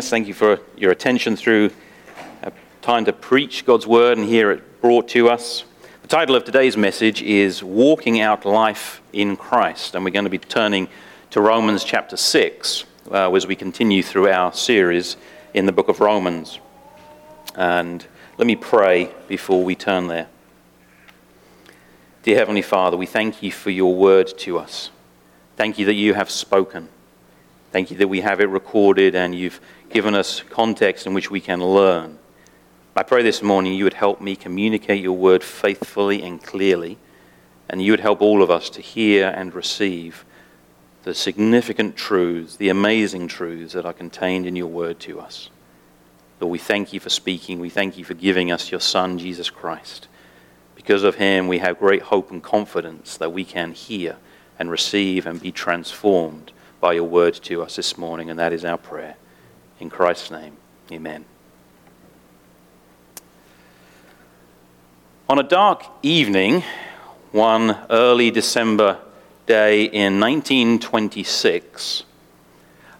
Thank you for your attention through time to preach God's word and hear it brought to us. The title of today's message is Walking Out Life in Christ, and we're going to be turning to Romans chapter 6 uh, as we continue through our series in the book of Romans. And let me pray before we turn there. Dear Heavenly Father, we thank you for your word to us. Thank you that you have spoken. Thank you that we have it recorded and you've given us context in which we can learn. I pray this morning you would help me communicate your word faithfully and clearly, and you would help all of us to hear and receive the significant truths, the amazing truths that are contained in your word to us. Lord, we thank you for speaking. We thank you for giving us your Son, Jesus Christ. Because of him, we have great hope and confidence that we can hear and receive and be transformed by your word to us this morning, and that is our prayer. In Christ's name, amen. On a dark evening, one early December day in 1926,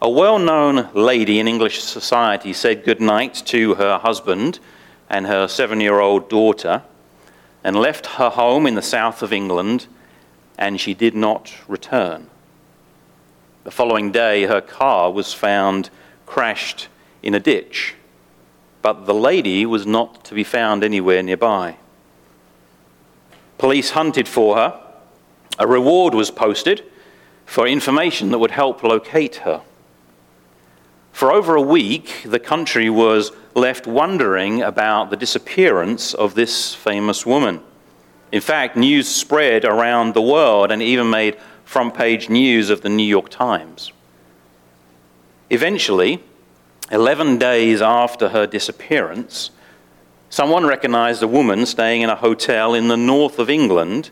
a well known lady in English society said goodnight to her husband and her seven year old daughter and left her home in the south of England, and she did not return. The following day, her car was found crashed in a ditch, but the lady was not to be found anywhere nearby. Police hunted for her. A reward was posted for information that would help locate her. For over a week, the country was left wondering about the disappearance of this famous woman. In fact, news spread around the world and even made front page news of the New York Times. Eventually, 11 days after her disappearance, someone recognized a woman staying in a hotel in the north of England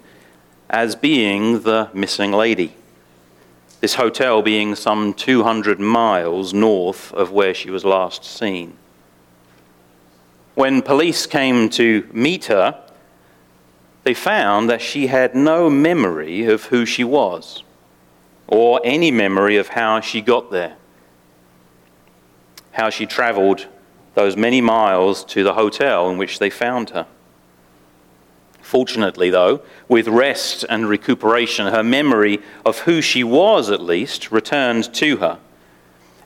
as being the missing lady. This hotel being some 200 miles north of where she was last seen. When police came to meet her, they found that she had no memory of who she was or any memory of how she got there how she traveled those many miles to the hotel in which they found her. Fortunately, though, with rest and recuperation, her memory of who she was, at least, returned to her.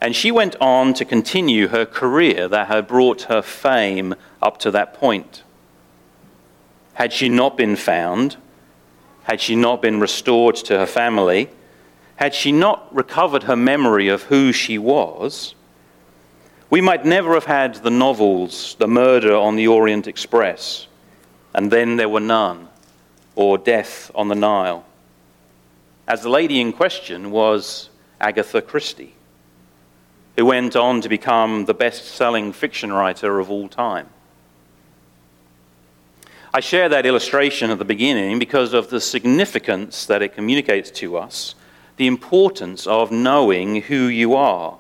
And she went on to continue her career that had brought her fame up to that point. Had she not been found, had she not been restored to her family, had she not recovered her memory of who she was, we might never have had the novels, The Murder on the Orient Express, and Then There Were None, or Death on the Nile, as the lady in question was Agatha Christie, who went on to become the best selling fiction writer of all time. I share that illustration at the beginning because of the significance that it communicates to us, the importance of knowing who you are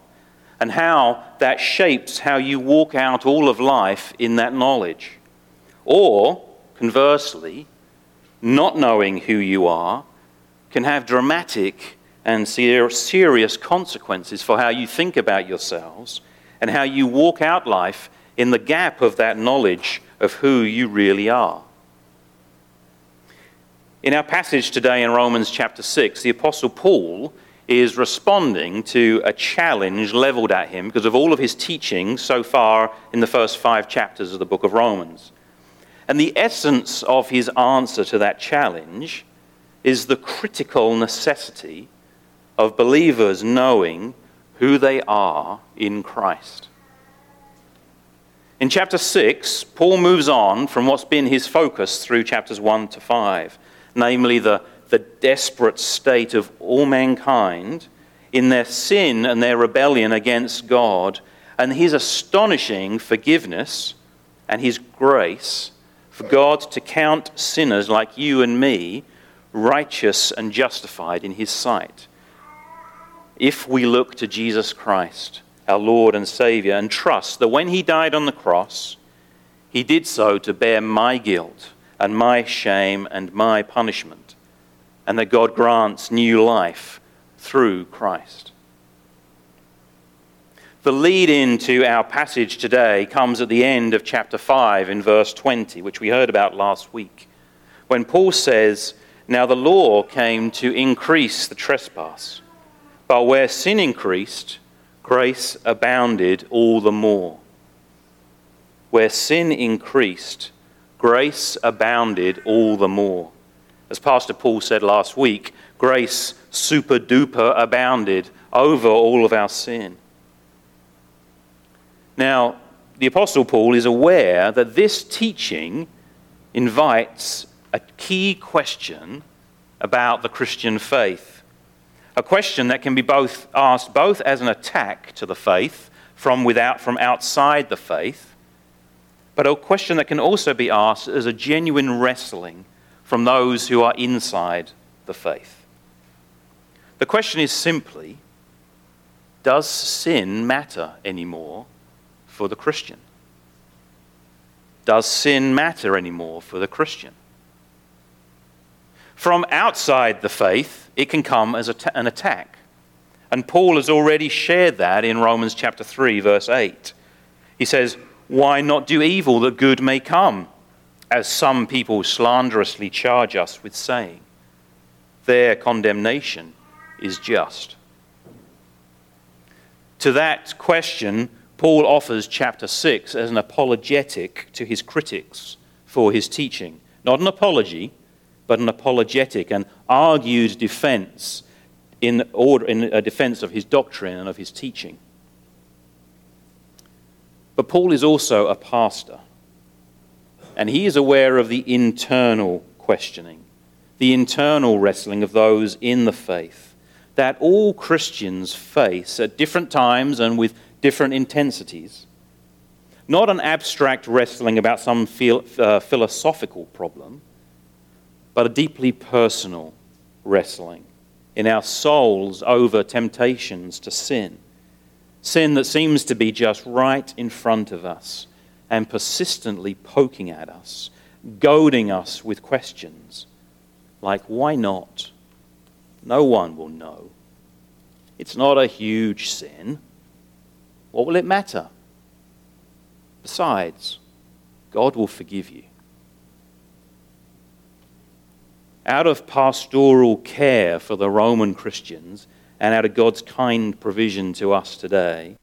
and how that shapes how you walk out all of life in that knowledge. Or, conversely, not knowing who you are can have dramatic and serious consequences for how you think about yourselves and how you walk out life in the gap of that knowledge of who you really are. In our passage today in Romans chapter 6, the Apostle Paul is responding to a challenge leveled at him because of all of his teaching so far in the first five chapters of the book of Romans. And the essence of his answer to that challenge is the critical necessity of believers knowing who they are in Christ. In chapter 6, Paul moves on from what's been his focus through chapters 1 to 5, namely the the desperate state of all mankind in their sin and their rebellion against God, and his astonishing forgiveness and his grace for God to count sinners like you and me righteous and justified in his sight. If we look to Jesus Christ, our Lord and Savior, and trust that when he died on the cross, he did so to bear my guilt and my shame and my punishment and that God grants new life through Christ. The lead in to our passage today comes at the end of chapter 5 in verse 20, which we heard about last week, when Paul says, Now the law came to increase the trespass, but where sin increased, grace abounded all the more. Where sin increased, grace abounded all the more. As Pastor Paul said last week, grace super duper abounded over all of our sin. Now, the Apostle Paul is aware that this teaching invites a key question about the Christian faith. A question that can be both asked both as an attack to the faith from without from outside the faith, but a question that can also be asked as a genuine wrestling from those who are inside the faith. The question is simply Does sin matter anymore for the Christian? Does sin matter anymore for the Christian? From outside the faith, it can come as an attack. And Paul has already shared that in Romans chapter 3, verse 8. He says, Why not do evil that good may come? As some people slanderously charge us with saying, Their condemnation is just. To that question, Paul offers chapter 6 as an apologetic to his critics for his teaching. Not an apology, but an apologetic, an argued defense in, order, in a defense of his doctrine and of his teaching. But Paul is also a pastor, and he is aware of the internal questioning, the internal wrestling of those in the faith that all Christians face at different times and with different intensities. Not an abstract wrestling about some uh, philosophical problem, but a deeply personal wrestling in our souls over temptations to sin. Sin that seems to be just right in front of us and persistently poking at us, goading us with questions like, why not? No one will know. It's not a huge sin. What will it matter? Besides, God will forgive you. Out of pastoral care for the Roman Christians and out of God's kind provision to us today,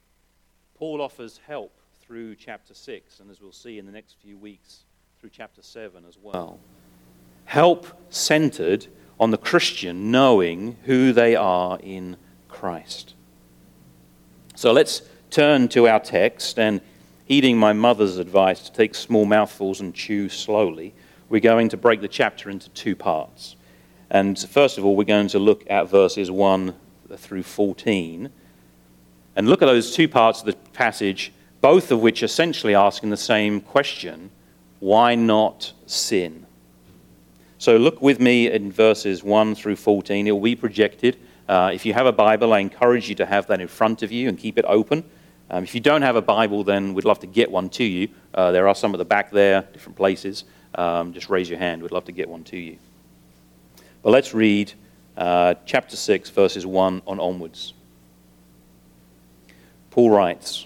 Paul offers help through chapter 6, and as we'll see in the next few weeks, through chapter 7 as well. Help centered on the Christian knowing who they are in Christ. So let's turn to our text and heeding my mother's advice to take small mouthfuls and chew slowly, we're going to break the chapter into two parts. And first of all, we're going to look at verses 1 through 14 and look at those two parts of the passage, both of which essentially asking the same question why not sin? So look with me in verses 1 through 14. It will be projected. Uh, if you have a Bible, I encourage you to have that in front of you and keep it open. Um, if you don't have a Bible, then we'd love to get one to you. Uh, there are some at the back there, different places. Um, just raise your hand. We'd love to get one to you. But let's read uh, chapter 6, verses 1 on onwards. Paul writes,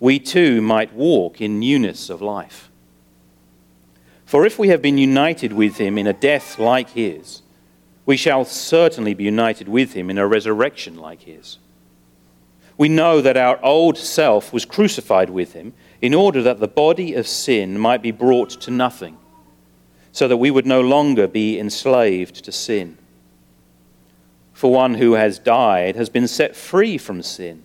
we too might walk in newness of life. For if we have been united with him in a death like his, we shall certainly be united with him in a resurrection like his we know that our old self was crucified with him in order that the body of sin might be brought to nothing, so that we would no longer be enslaved to sin. For one who has died has been set free from sin.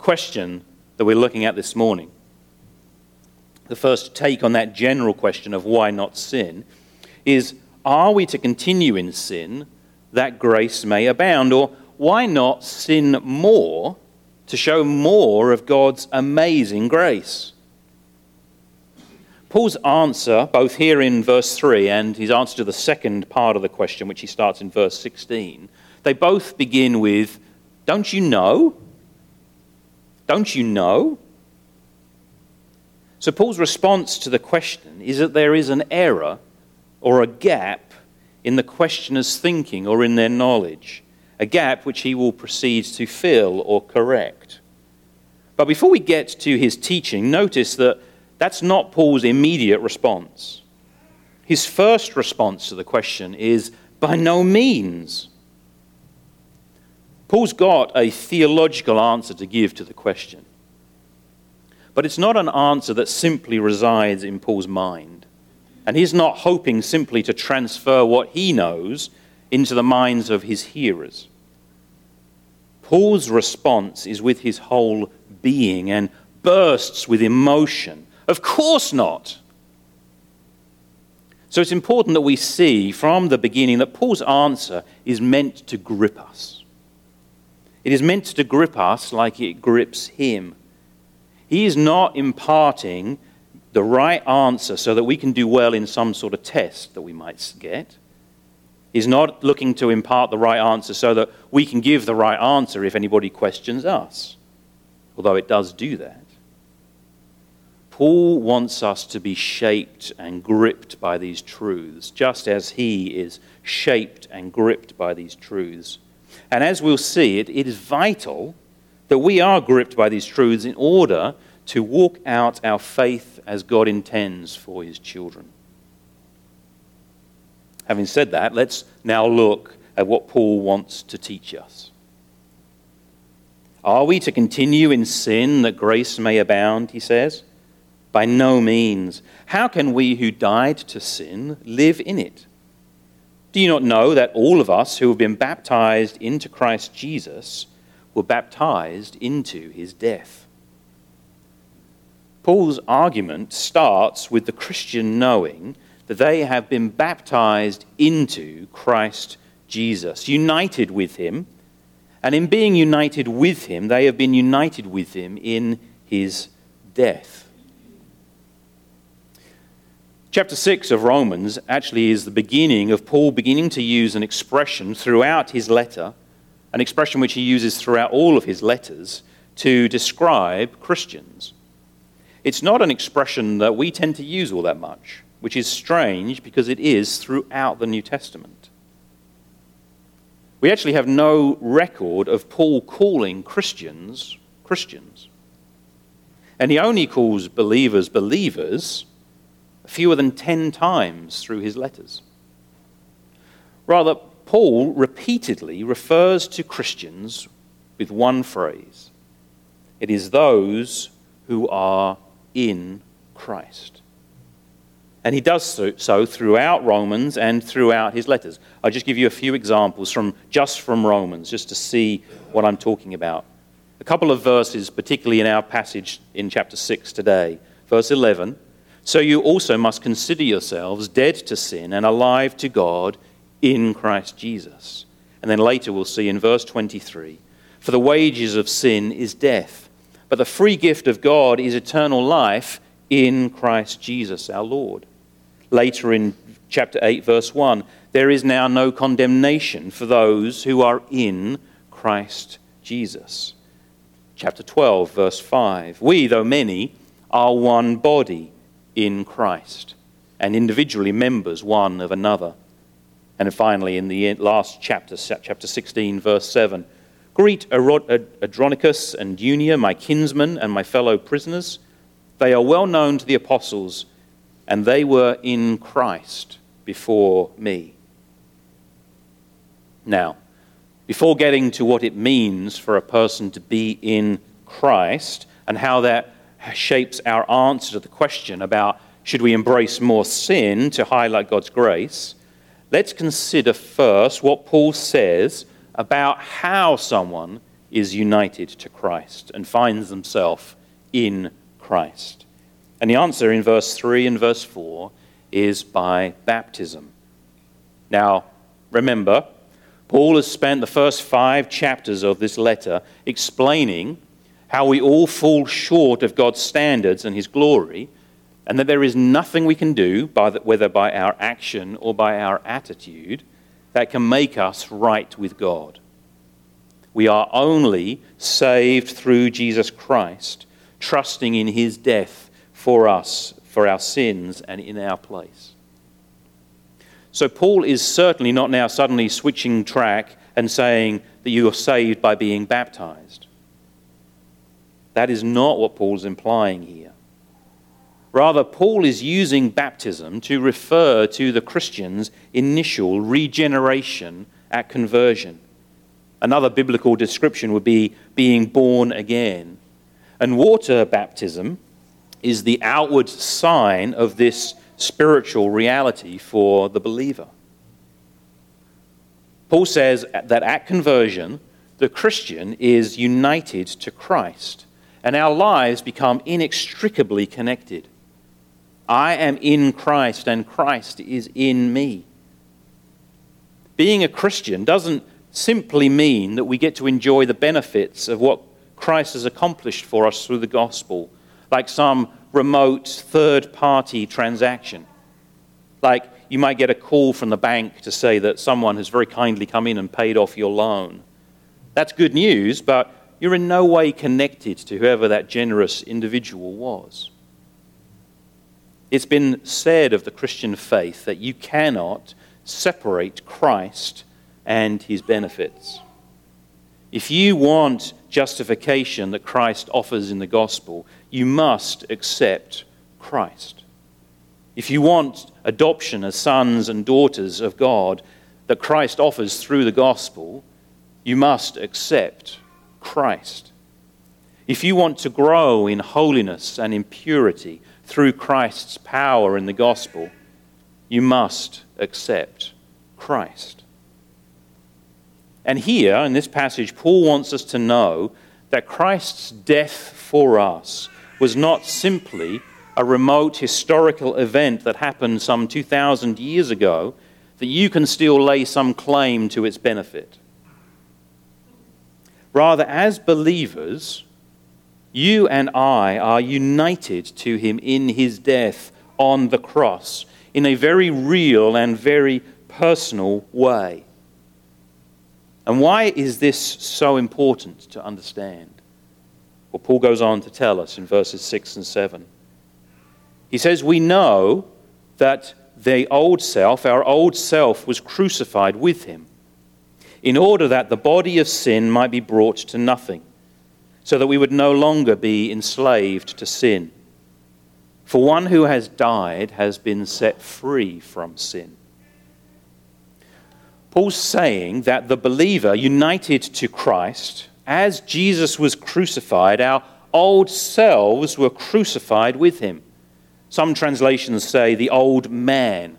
question that we're looking at this morning, the first take on that general question of why not sin, is are we to continue in sin that grace may abound? Or why not sin more to show more of God's amazing grace? Paul's answer, both here in verse 3 and his answer to the second part of the question, which he starts in verse 16, they both begin with, Don't you know? Don't you know? So, Paul's response to the question is that there is an error or a gap in the questioner's thinking or in their knowledge, a gap which he will proceed to fill or correct. But before we get to his teaching, notice that that's not Paul's immediate response. His first response to the question is by no means. Paul's got a theological answer to give to the question. But it's not an answer that simply resides in Paul's mind. And he's not hoping simply to transfer what he knows into the minds of his hearers. Paul's response is with his whole being and bursts with emotion of course not. So it's important that we see from the beginning that Paul's answer is meant to grip us. It is meant to grip us like it grips him. He is not imparting the right answer so that we can do well in some sort of test that we might get. He's not looking to impart the right answer so that we can give the right answer if anybody questions us, although it does do that. Paul wants us to be shaped and gripped by these truths, just as he is shaped and gripped by these truths. And as we'll see, it, it is vital that we are gripped by these truths in order to walk out our faith as God intends for his children. Having said that, let's now look at what Paul wants to teach us. Are we to continue in sin that grace may abound, he says? By no means. How can we who died to sin live in it? Do you not know that all of us who have been baptized into Christ Jesus were baptized into his death? Paul's argument starts with the Christian knowing that they have been baptized into Christ Jesus, united with him, and in being united with him, they have been united with him in his death. Chapter 6 of Romans actually is the beginning of Paul beginning to use an expression throughout his letter, an expression which he uses throughout all of his letters to describe Christians. It's not an expression that we tend to use all that much, which is strange because it is throughout the New Testament. We actually have no record of Paul calling Christians Christians. And he only calls believers believers fewer than 10 times through his letters. Rather, Paul repeatedly refers to Christians with one phrase it is those who are in Christ. And he does so, throughout Romans and throughout his letters. I'll just give you a few examples from just from Romans, just to see what I'm talking about. A couple of verses, particularly in our passage in chapter 6 today. Verse 11 so you also must consider yourselves dead to sin and alive to God in Christ Jesus. And then later we'll see in verse 23 For the wages of sin is death, but the free gift of God is eternal life in Christ Jesus our Lord. Later in chapter 8, verse 1, there is now no condemnation for those who are in Christ Jesus. Chapter 12, verse 5, we, though many, are one body in Christ and individually members one of another. And finally, in the last chapter, chapter 16, verse 7, greet Andronicus and Junia, my kinsmen and my fellow prisoners. They are well known to the apostles, and they were in Christ before me. Now, before getting to what it means for a person to be in Christ and how that shapes our answer to the question about should we embrace more sin to highlight God's grace, let's consider first what Paul says about how someone is united to Christ and finds themselves in Christ. And the answer in verse 3 and verse 4 is by baptism. Now, remember, Paul has spent the first five chapters of this letter explaining how we all fall short of God's standards and his glory, and that there is nothing we can do, by the, whether by our action or by our attitude, that can make us right with God. We are only saved through Jesus Christ, trusting in his death for us, for our sins, and in our place. So Paul is certainly not now suddenly switching track and saying that you are saved by being baptized. That is not what Paul's implying here. Rather, Paul is using baptism to refer to the Christian's initial regeneration at conversion. Another biblical description would be being born again. And water baptism is the outward sign of this spiritual reality for the believer. Paul says that at conversion, the Christian is united to Christ, and our lives become inextricably connected. I am in Christ, and Christ is in me. Being a Christian doesn't simply mean that we get to enjoy the benefits of what Christ has accomplished for us through the gospel, like some remote third party transaction. Like you might get a call from the bank to say that someone has very kindly come in and paid off your loan. That's good news, but you're in no way connected to whoever that generous individual was. It's been said of the Christian faith that you cannot separate Christ and his benefits. If you want justification that Christ offers in the gospel, you must accept Christ. If you want adoption as sons and daughters of God that Christ offers through the gospel, you must accept Christ. If you want to grow in holiness and in purity through Christ's power in the gospel, you must accept Christ. And here, in this passage, Paul wants us to know that Christ's death for us was not simply a remote historical event that happened some 2,000 years ago, that you can still lay some claim to its benefit. Rather, as believers, you and I are united to him in his death on the cross in a very real and very personal way. And why is this so important to understand? Well, Paul goes on to tell us in verses 6 and 7. He says, We know that the old self, our old self, was crucified with him, in order that the body of sin might be brought to nothing, so that we would no longer be enslaved to sin. For one who has died has been set free from sin. Paul's saying that the believer united to Christ, as Jesus was crucified, our old selves were crucified with him. Some translations say the old man.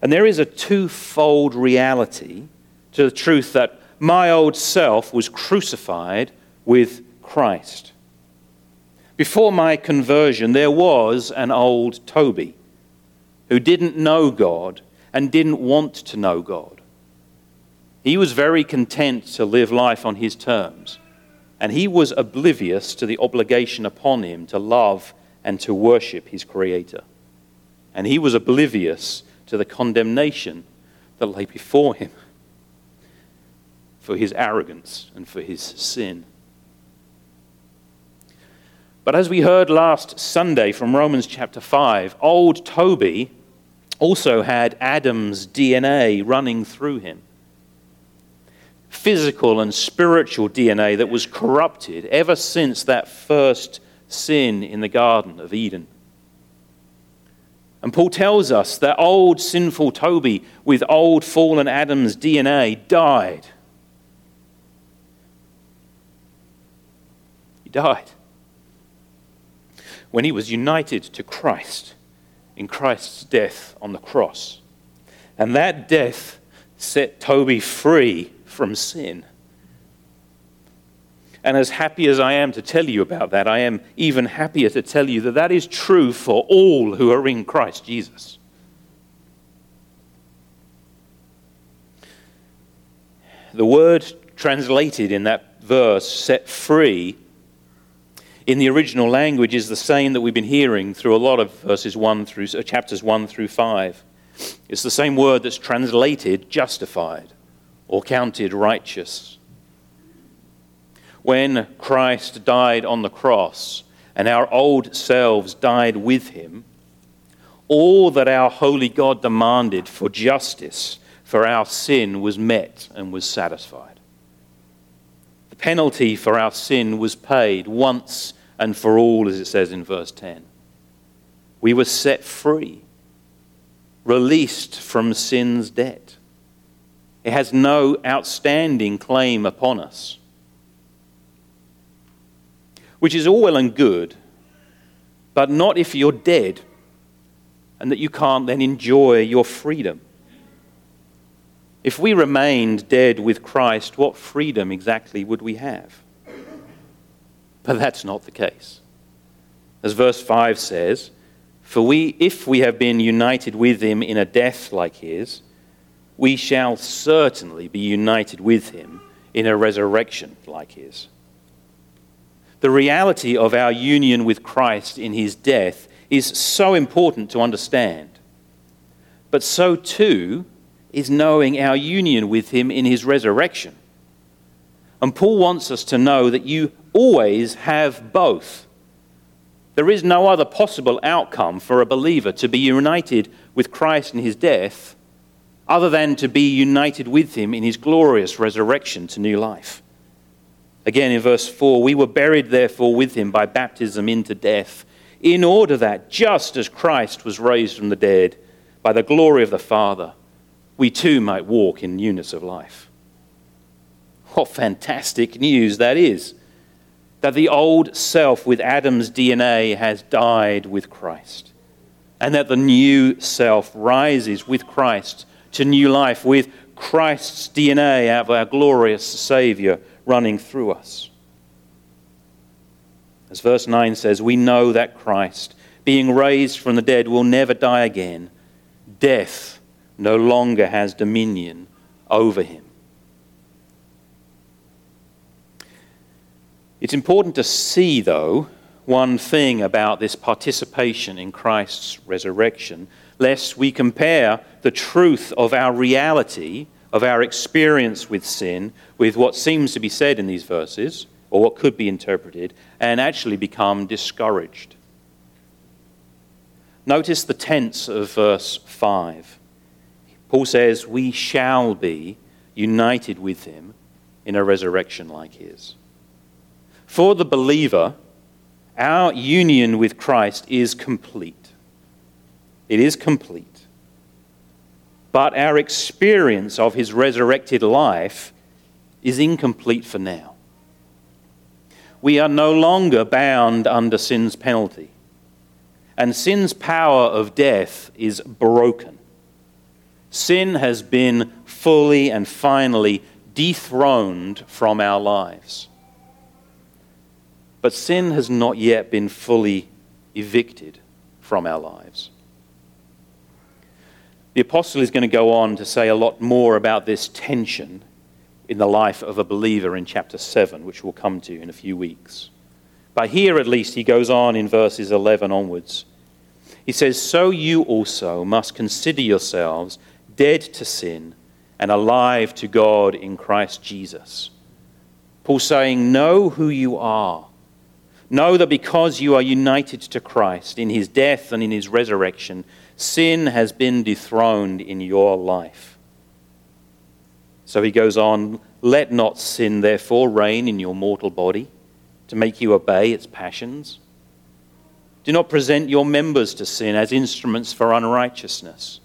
And there is a twofold reality to the truth that my old self was crucified with Christ. Before my conversion, there was an old Toby who didn't know God and didn't want to know God. He was very content to live life on his terms, and he was oblivious to the obligation upon him to love and to worship his Creator. And he was oblivious to the condemnation that lay before him for his arrogance and for his sin. But as we heard last Sunday from Romans chapter 5, old Toby also had Adam's DNA running through him. Physical and spiritual DNA that was corrupted ever since that first sin in the Garden of Eden. And Paul tells us that old sinful Toby with old fallen Adam's DNA died. He died when he was united to Christ in Christ's death on the cross. And that death set Toby free from sin. And as happy as I am to tell you about that, I am even happier to tell you that that is true for all who are in Christ Jesus. The word translated in that verse, set free, in the original language is the same that we've been hearing through a lot of verses 1 through uh, chapters 1 through 5. It's the same word that's translated justified or counted righteous. When Christ died on the cross and our old selves died with him, all that our holy God demanded for justice for our sin was met and was satisfied. The penalty for our sin was paid once and for all, as it says in verse 10. We were set free, released from sin's debt. It has no outstanding claim upon us. Which is all well and good, but not if you're dead and that you can't then enjoy your freedom. If we remained dead with Christ, what freedom exactly would we have? But that's not the case. As verse 5 says, For we, if we have been united with him in a death like his, we shall certainly be united with him in a resurrection like his. The reality of our union with Christ in his death is so important to understand. But so too is knowing our union with him in his resurrection. And Paul wants us to know that you always have both. There is no other possible outcome for a believer to be united with Christ in his death other than to be united with him in his glorious resurrection to new life. Again, in verse 4, we were buried therefore with him by baptism into death, in order that, just as Christ was raised from the dead by the glory of the Father, we too might walk in newness of life. What fantastic news that is! that the old self with Adam's DNA has died with Christ, and that the new self rises with Christ to new life, with Christ's DNA out of our glorious Savior running through us. As verse 9 says, we know that Christ, being raised from the dead, will never die again. Death no longer has dominion over him. It's important to see, though, one thing about this participation in Christ's resurrection, lest we compare the truth of our reality, of our experience with sin, with what seems to be said in these verses, or what could be interpreted, and actually become discouraged. Notice the tense of verse 5. Paul says, We shall be united with him in a resurrection like his. For the believer, our union with Christ is complete. It is complete. But our experience of his resurrected life is incomplete for now. We are no longer bound under sin's penalty. And sin's power of death is broken. Sin has been fully and finally dethroned from our lives. But sin has not yet been fully evicted from our lives. The apostle is going to go on to say a lot more about this tension in the life of a believer in chapter 7, which we'll come to in a few weeks. But here, at least, he goes on in verses 11 onwards. He says, So you also must consider yourselves dead to sin and alive to God in Christ Jesus. Paul saying, Know who you are Know that because you are united to Christ in his death and in his resurrection, sin has been dethroned in your life. So he goes on, let not sin therefore reign in your mortal body to make you obey its passions. Do not present your members to sin as instruments for unrighteousness,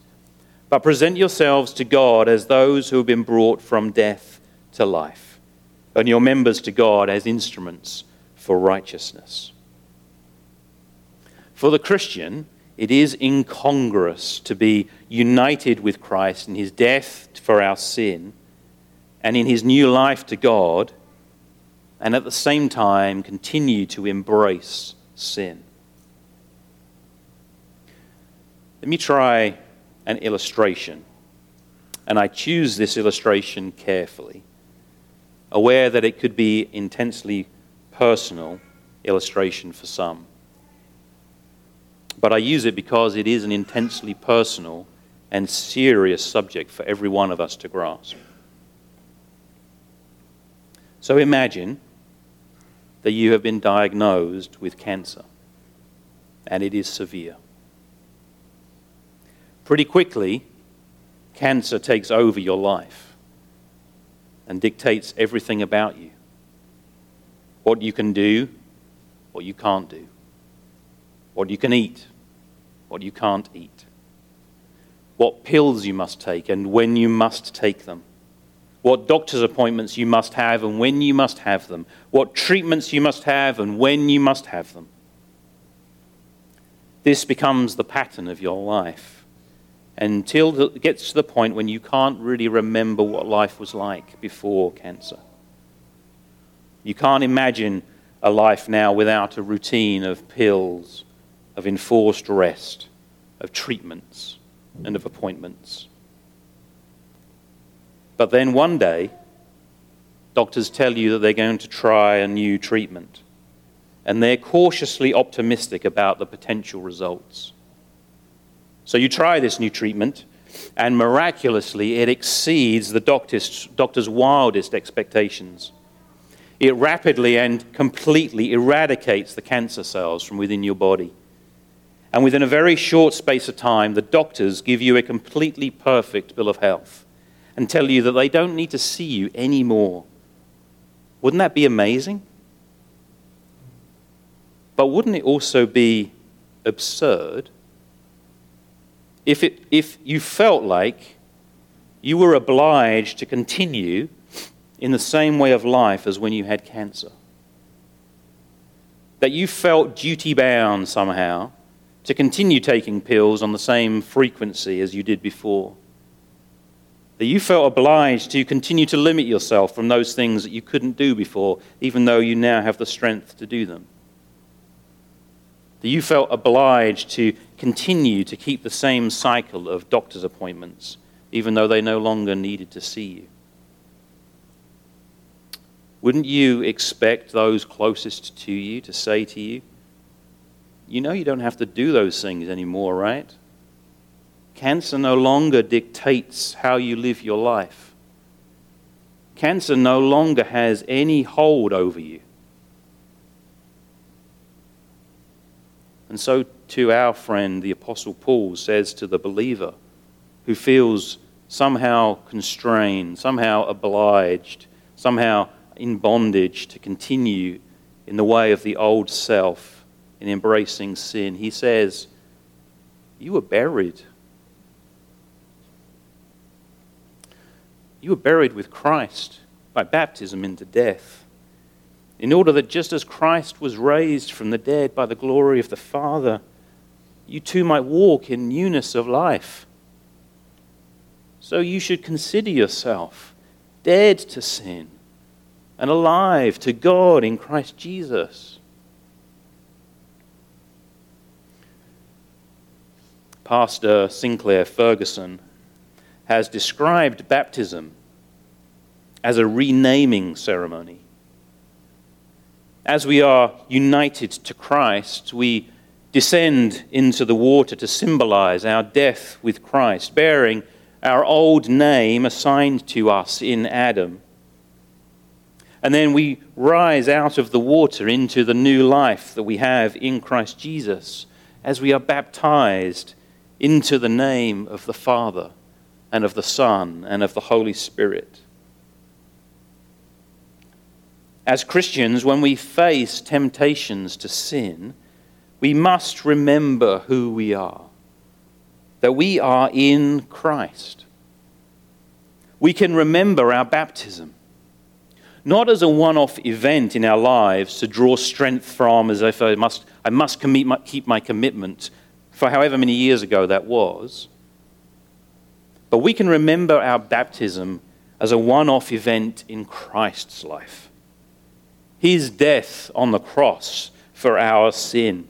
but present yourselves to God as those who have been brought from death to life, and your members to God as instruments for righteousness. For the Christian, it is incongruous to be united with Christ in his death for our sin and in his new life to God, and at the same time continue to embrace sin. Let me try an illustration, and I choose this illustration carefully, aware that it could be intensely personal illustration for some. But I use it because it is an intensely personal and serious subject for every one of us to grasp. So imagine that you have been diagnosed with cancer and it is severe. Pretty quickly, cancer takes over your life and dictates everything about you what you can do, what you can't do, what you can eat, what you can't eat, what pills you must take and when you must take them what doctor's appointments you must have and when you must have them, what treatments you must have and when you must have them. This becomes the pattern of your life until it gets to the point when you can't really remember what life was like before cancer. You can't imagine a life now without a routine of pills, of enforced rest, of treatments, and of appointments. But then one day, doctors tell you that they're going to try a new treatment. And they're cautiously optimistic about the potential results. So you try this new treatment, and miraculously, it exceeds the doctor's, doctor's wildest expectations. It rapidly and completely eradicates the cancer cells from within your body. And within a very short space of time, the doctors give you a completely perfect bill of health and tell you that they don't need to see you anymore. Wouldn't that be amazing? But wouldn't it also be absurd if, it, if you felt like you were obliged to continue in the same way of life as when you had cancer? That you felt duty bound somehow to continue taking pills on the same frequency as you did before? that you felt obliged to continue to limit yourself from those things that you couldn't do before, even though you now have the strength to do them. That you felt obliged to continue to keep the same cycle of doctor's appointments, even though they no longer needed to see you. Wouldn't you expect those closest to you to say to you, You know, you don't have to do those things anymore, right? Cancer no longer dictates how you live your life. Cancer no longer has any hold over you. And so, to our friend, the Apostle Paul says to the believer who feels somehow constrained, somehow obliged, somehow in bondage to continue in the way of the old self in embracing sin, he says, You were buried You were buried with Christ by baptism into death, in order that just as Christ was raised from the dead by the glory of the Father, you too might walk in newness of life. So you should consider yourself dead to sin and alive to God in Christ Jesus. Pastor Sinclair Ferguson has described baptism as a renaming ceremony. As we are united to Christ, we descend into the water to symbolize our death with Christ, bearing our old name assigned to us in Adam. And then we rise out of the water into the new life that we have in Christ Jesus as we are baptized into the name of the Father and of the Son and of the Holy Spirit. As Christians, when we face temptations to sin, we must remember who we are that we are in Christ. We can remember our baptism, not as a one off event in our lives to draw strength from, as if I must, I must my, keep my commitment for however many years ago that was. But we can remember our baptism as a one off event in Christ's life. His death on the cross for our sin.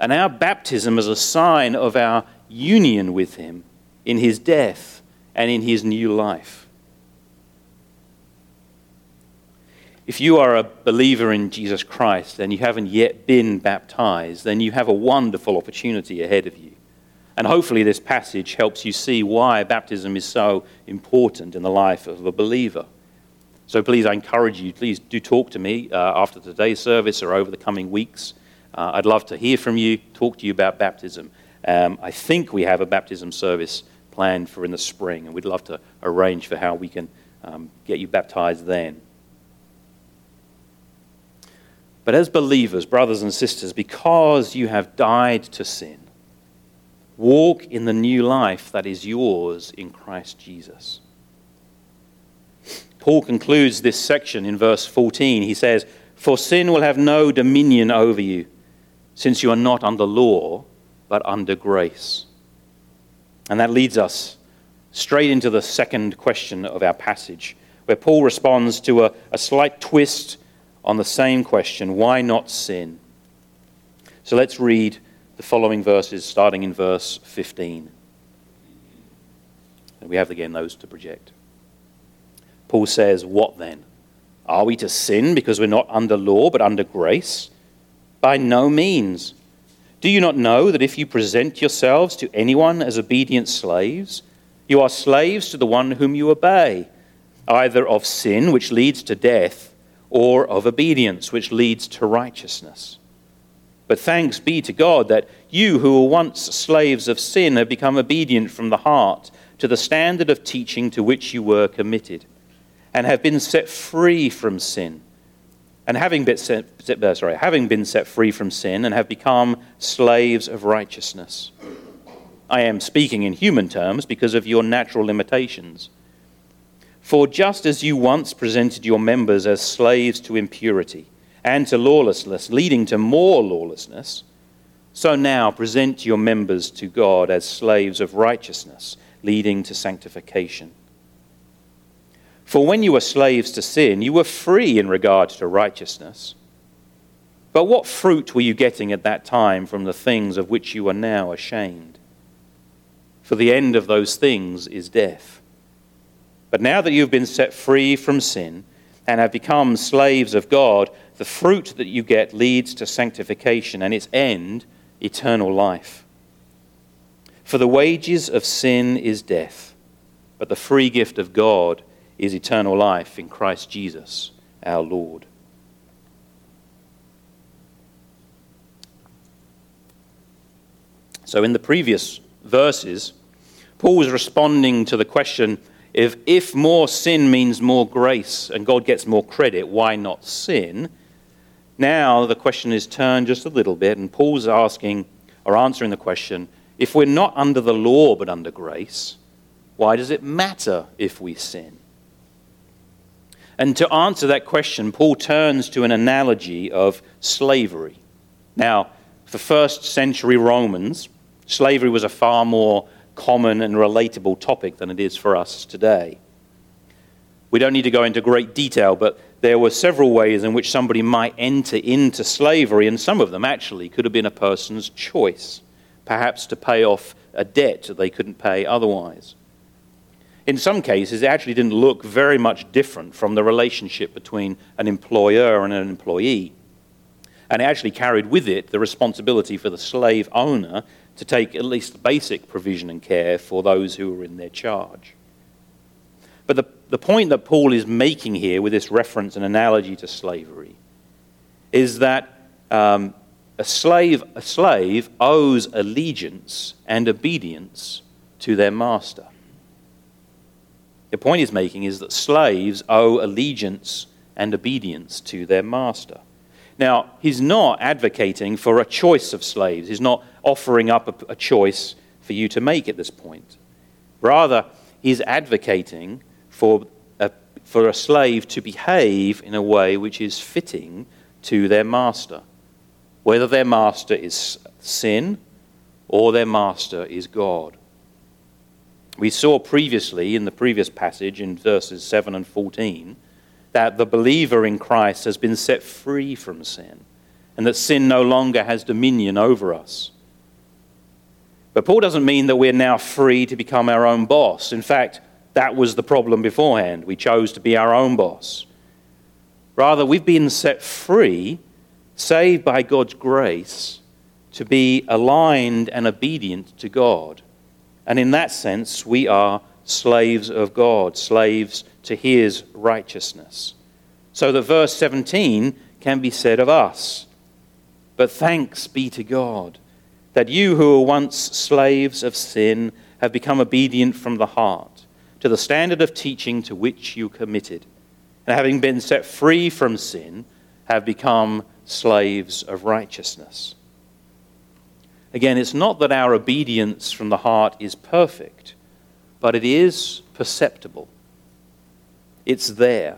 And our baptism as a sign of our union with him in his death and in his new life. If you are a believer in Jesus Christ and you haven't yet been baptized, then you have a wonderful opportunity ahead of you. And hopefully, this passage helps you see why baptism is so important in the life of a believer. So, please, I encourage you, please do talk to me uh, after today's service or over the coming weeks. Uh, I'd love to hear from you, talk to you about baptism. Um, I think we have a baptism service planned for in the spring, and we'd love to arrange for how we can um, get you baptized then. But as believers, brothers and sisters, because you have died to sin, walk in the new life that is yours in Christ Jesus. Paul concludes this section in verse 14. He says, For sin will have no dominion over you, since you are not under law but under grace. And that leads us straight into the second question of our passage, where Paul responds to a, a slight twist on the same question why not sin? So let's read the following verses, starting in verse 15. And we have again those to project. Paul says, What then? Are we to sin because we're not under law but under grace? By no means. Do you not know that if you present yourselves to anyone as obedient slaves, you are slaves to the one whom you obey, either of sin, which leads to death, or of obedience, which leads to righteousness? But thanks be to God that you who were once slaves of sin have become obedient from the heart to the standard of teaching to which you were committed, and have been set free from sin and having been, set, uh, sorry, having been set free from sin and have become slaves of righteousness. I am speaking in human terms because of your natural limitations. For just as you once presented your members as slaves to impurity and to lawlessness, leading to more lawlessness, so now present your members to God as slaves of righteousness, leading to sanctification. For when you were slaves to sin, you were free in regard to righteousness. But what fruit were you getting at that time from the things of which you are now ashamed? For the end of those things is death. But now that you have been set free from sin and have become slaves of God, the fruit that you get leads to sanctification and its end, eternal life. For the wages of sin is death, but the free gift of God is eternal life in Christ Jesus our Lord. So, in the previous verses, Paul was responding to the question if, if more sin means more grace and God gets more credit, why not sin? Now the question is turned just a little bit, and Paul's asking or answering the question if we're not under the law but under grace, why does it matter if we sin? And to answer that question, Paul turns to an analogy of slavery. Now, for first century Romans, slavery was a far more common and relatable topic than it is for us today. We don't need to go into great detail, but there were several ways in which somebody might enter into slavery, and some of them actually could have been a person's choice, perhaps to pay off a debt that they couldn't pay otherwise in some cases, it actually didn't look very much different from the relationship between an employer and an employee. And it actually carried with it the responsibility for the slave owner to take at least basic provision and care for those who are in their charge. But the the point that Paul is making here with this reference and analogy to slavery is that um, a, slave, a slave owes allegiance and obedience to their master. The point he's making is that slaves owe allegiance and obedience to their master. Now, he's not advocating for a choice of slaves. He's not offering up a, a choice for you to make at this point. Rather, he's advocating for a, for a slave to behave in a way which is fitting to their master, whether their master is sin or their master is God. We saw previously in the previous passage in verses 7 and 14 that the believer in Christ has been set free from sin and that sin no longer has dominion over us. But Paul doesn't mean that we're now free to become our own boss. In fact, that was the problem beforehand. We chose to be our own boss. Rather, we've been set free, saved by God's grace, to be aligned and obedient to God. And in that sense, we are slaves of God, slaves to his righteousness. So that verse 17 can be said of us. But thanks be to God that you who were once slaves of sin have become obedient from the heart to the standard of teaching to which you committed. And having been set free from sin, have become slaves of righteousness. Again, it's not that our obedience from the heart is perfect, but it is perceptible. It's there,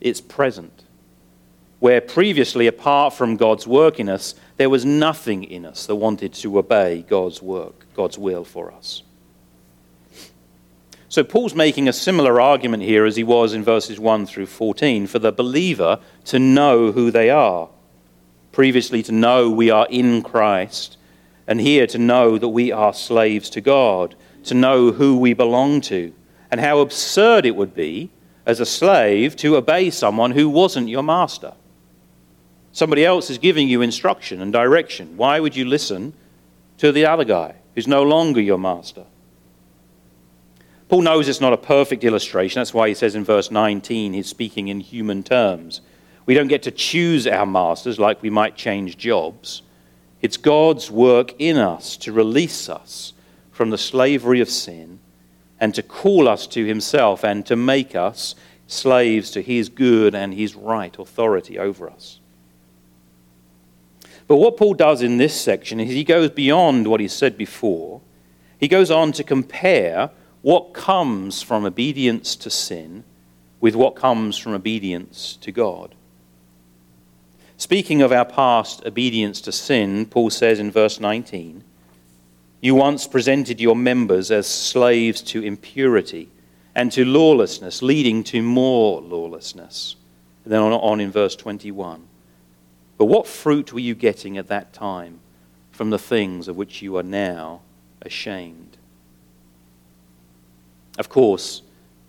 it's present. Where previously, apart from God's work in us, there was nothing in us that wanted to obey God's work, God's will for us. So, Paul's making a similar argument here as he was in verses 1 through 14 for the believer to know who they are. Previously, to know we are in Christ, and here to know that we are slaves to God, to know who we belong to, and how absurd it would be as a slave to obey someone who wasn't your master. Somebody else is giving you instruction and direction. Why would you listen to the other guy who's no longer your master? Paul knows it's not a perfect illustration. That's why he says in verse 19 he's speaking in human terms. We don't get to choose our masters like we might change jobs. It's God's work in us to release us from the slavery of sin and to call us to himself and to make us slaves to his good and his right authority over us. But what Paul does in this section is he goes beyond what he said before. He goes on to compare what comes from obedience to sin with what comes from obedience to God. Speaking of our past obedience to sin, Paul says in verse 19, You once presented your members as slaves to impurity and to lawlessness, leading to more lawlessness. And then on, in verse 21. But what fruit were you getting at that time from the things of which you are now ashamed? Of course,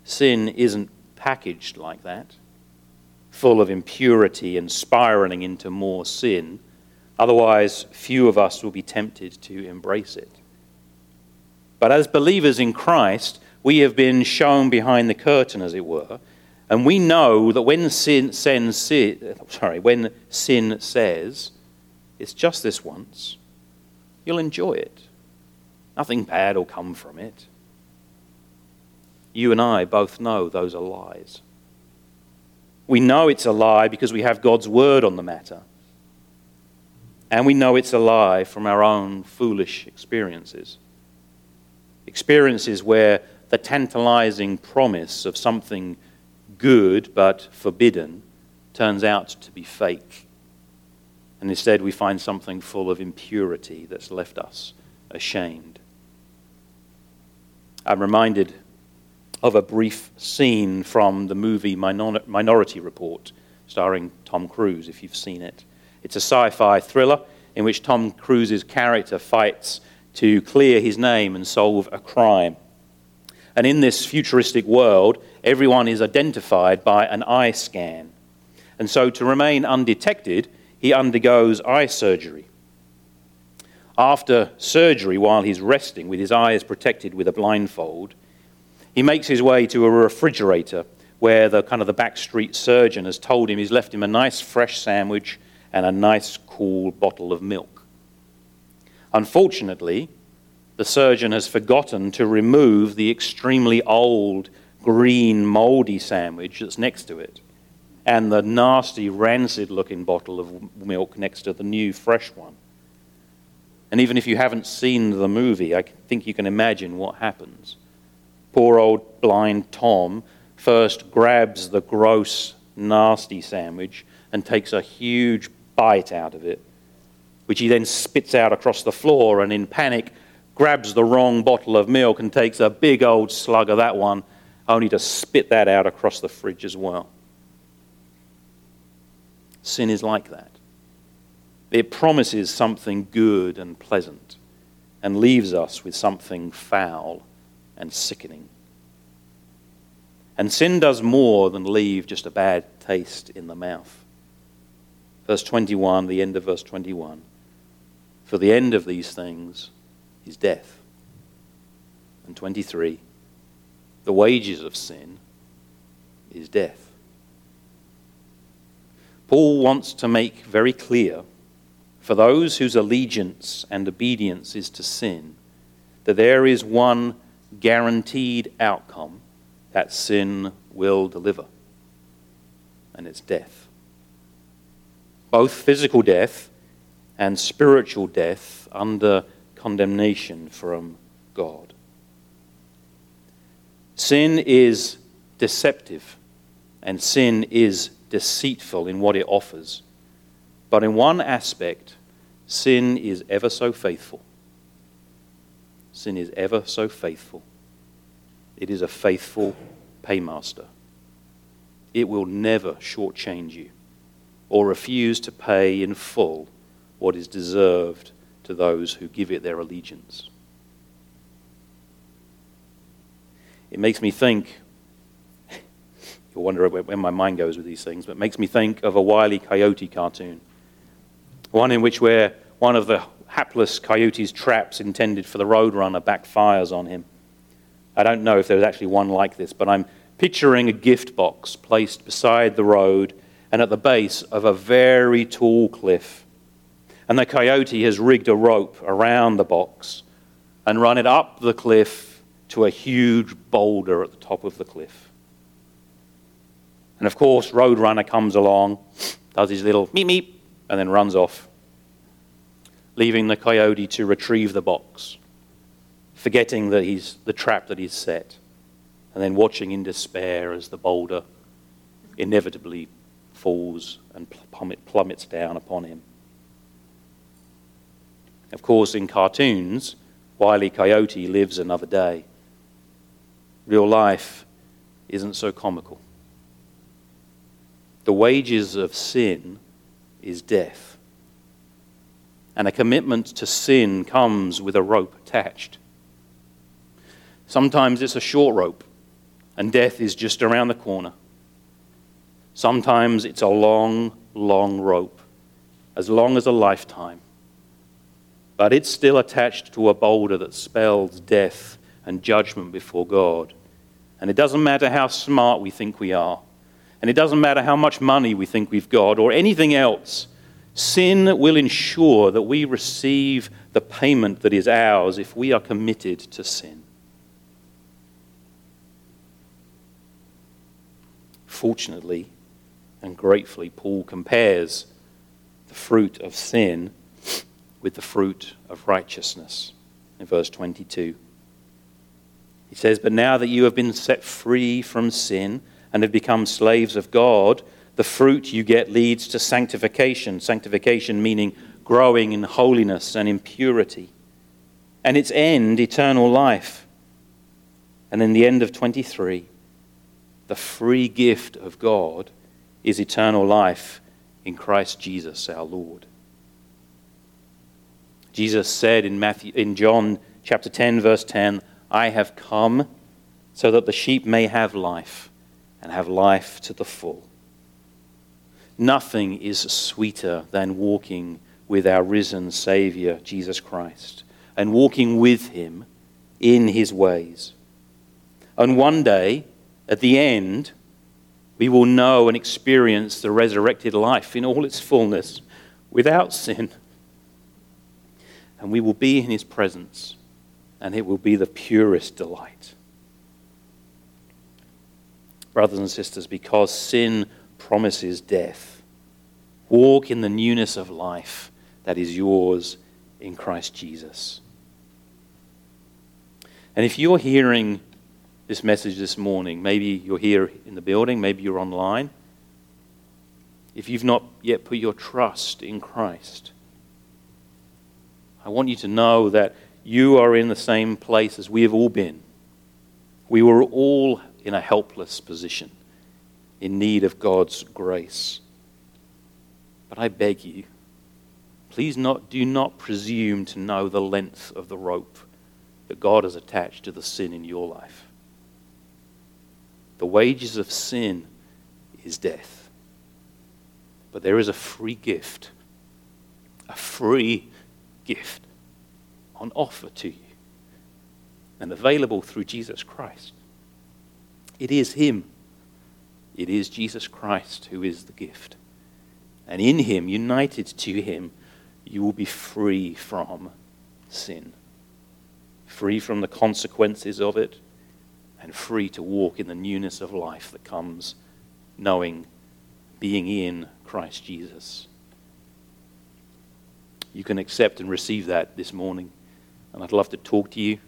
sin isn't packaged like that full of impurity and spiraling into more sin. Otherwise, few of us will be tempted to embrace it. But as believers in Christ, we have been shown behind the curtain, as it were, and we know that when sin, sin, sin, sorry, when sin says, it's just this once, you'll enjoy it. Nothing bad will come from it. You and I both know those are lies. We know it's a lie because we have God's word on the matter. And we know it's a lie from our own foolish experiences. Experiences where the tantalizing promise of something good but forbidden turns out to be fake. And instead, we find something full of impurity that's left us ashamed. I'm reminded of a brief scene from the movie Minority Report, starring Tom Cruise, if you've seen it. It's a sci fi thriller in which Tom Cruise's character fights to clear his name and solve a crime. And in this futuristic world, everyone is identified by an eye scan. And so, to remain undetected, he undergoes eye surgery. After surgery, while he's resting with his eyes protected with a blindfold, He makes his way to a refrigerator where the kind of the backstreet surgeon has told him he's left him a nice fresh sandwich and a nice cool bottle of milk. Unfortunately, the surgeon has forgotten to remove the extremely old, green, moldy sandwich that's next to it and the nasty, rancid looking bottle of milk next to the new, fresh one. And even if you haven't seen the movie, I think you can imagine what happens. Poor old blind Tom first grabs the gross, nasty sandwich and takes a huge bite out of it, which he then spits out across the floor and, in panic, grabs the wrong bottle of milk and takes a big old slug of that one, only to spit that out across the fridge as well. Sin is like that. It promises something good and pleasant and leaves us with something foul and sickening. And sin does more than leave just a bad taste in the mouth. Verse 21, the end of verse 21. For the end of these things is death. And 23, the wages of sin is death. Paul wants to make very clear for those whose allegiance and obedience is to sin that there is one guaranteed outcome that sin will deliver, and it's death. Both physical death and spiritual death under condemnation from God. Sin is deceptive, and sin is deceitful in what it offers. But in one aspect, sin is ever so faithful. Sin is ever so faithful. It is a faithful paymaster. It will never shortchange you or refuse to pay in full what is deserved to those who give it their allegiance. It makes me think You'll wonder where my mind goes with these things, but it makes me think of a Wile E. Coyote cartoon. One in which where one of the hapless coyote's traps intended for the roadrunner backfires on him. I don't know if there's actually one like this, but I'm picturing a gift box placed beside the road and at the base of a very tall cliff. And the coyote has rigged a rope around the box and run it up the cliff to a huge boulder at the top of the cliff. And of course, Roadrunner comes along, does his little meep meep, and then runs off, leaving the coyote to retrieve the box, forgetting that he's the trap that he's set, and then watching in despair as the boulder inevitably falls and plummets down upon him. Of course, in cartoons, Wiley Coyote lives another day. Real life isn't so comical. The wages of sin is death. And a commitment to sin comes with a rope attached. Sometimes it's a short rope, and death is just around the corner. Sometimes it's a long, long rope, as long as a lifetime. But it's still attached to a boulder that spells death and judgment before God. And it doesn't matter how smart we think we are, and it doesn't matter how much money we think we've got or anything else, sin will ensure that we receive the payment that is ours if we are committed to sin. Fortunately and gratefully, Paul compares the fruit of sin with the fruit of righteousness in verse 22. He says, But now that you have been set free from sin, and have become slaves of God, the fruit you get leads to sanctification. Sanctification meaning growing in holiness and in purity. And its end, eternal life. And in the end of 23, the free gift of God is eternal life in Christ Jesus our Lord. Jesus said in Matthew in John chapter 10 verse 10, I have come so that the sheep may have life and have life to the full. Nothing is sweeter than walking with our risen Savior, Jesus Christ, and walking with Him in His ways. And one day, at the end, we will know and experience the resurrected life in all its fullness without sin. And we will be in his presence, and it will be the purest delight. Brothers and sisters, because sin promises death, walk in the newness of life that is yours in Christ Jesus. And if you're hearing this message this morning, maybe you're here in the building, maybe you're online, if you've not yet put your trust in Christ, I want you to know that you are in the same place as we have all been. We were all in a helpless position, in need of God's grace. But I beg you, please not, do not presume to know the length of the rope that God has attached to the sin in your life. The wages of sin is death. But there is a free gift, a free gift on offer to you and available through Jesus Christ. It is Him. It is Jesus Christ who is the gift. And in Him, united to Him, you will be free from sin, free from the consequences of it, and free to walk in the newness of life that comes knowing, being in Christ Jesus. You can accept and receive that this morning. And I'd love to talk to you,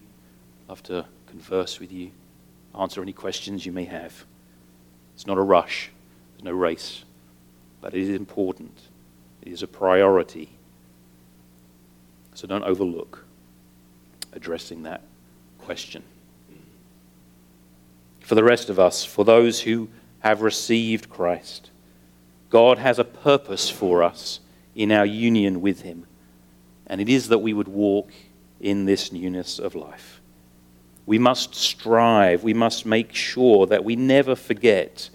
love to converse with you, answer any questions you may have. It's not a rush, there's no race, but it is important. It is a priority. So don't overlook addressing that question. For the rest of us, for those who have received Christ, God has a purpose for us in our union with Him, and it is that we would walk in this newness of life. We must strive, we must make sure that we never forget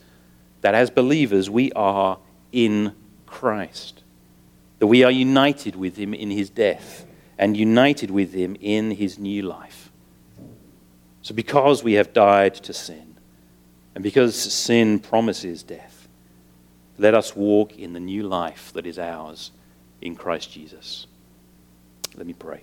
that as believers we are in Christ, that we are united with Him in His death and united with Him in His new life. So, because we have died to sin, and because sin promises death, let us walk in the new life that is ours in Christ Jesus. Let me pray.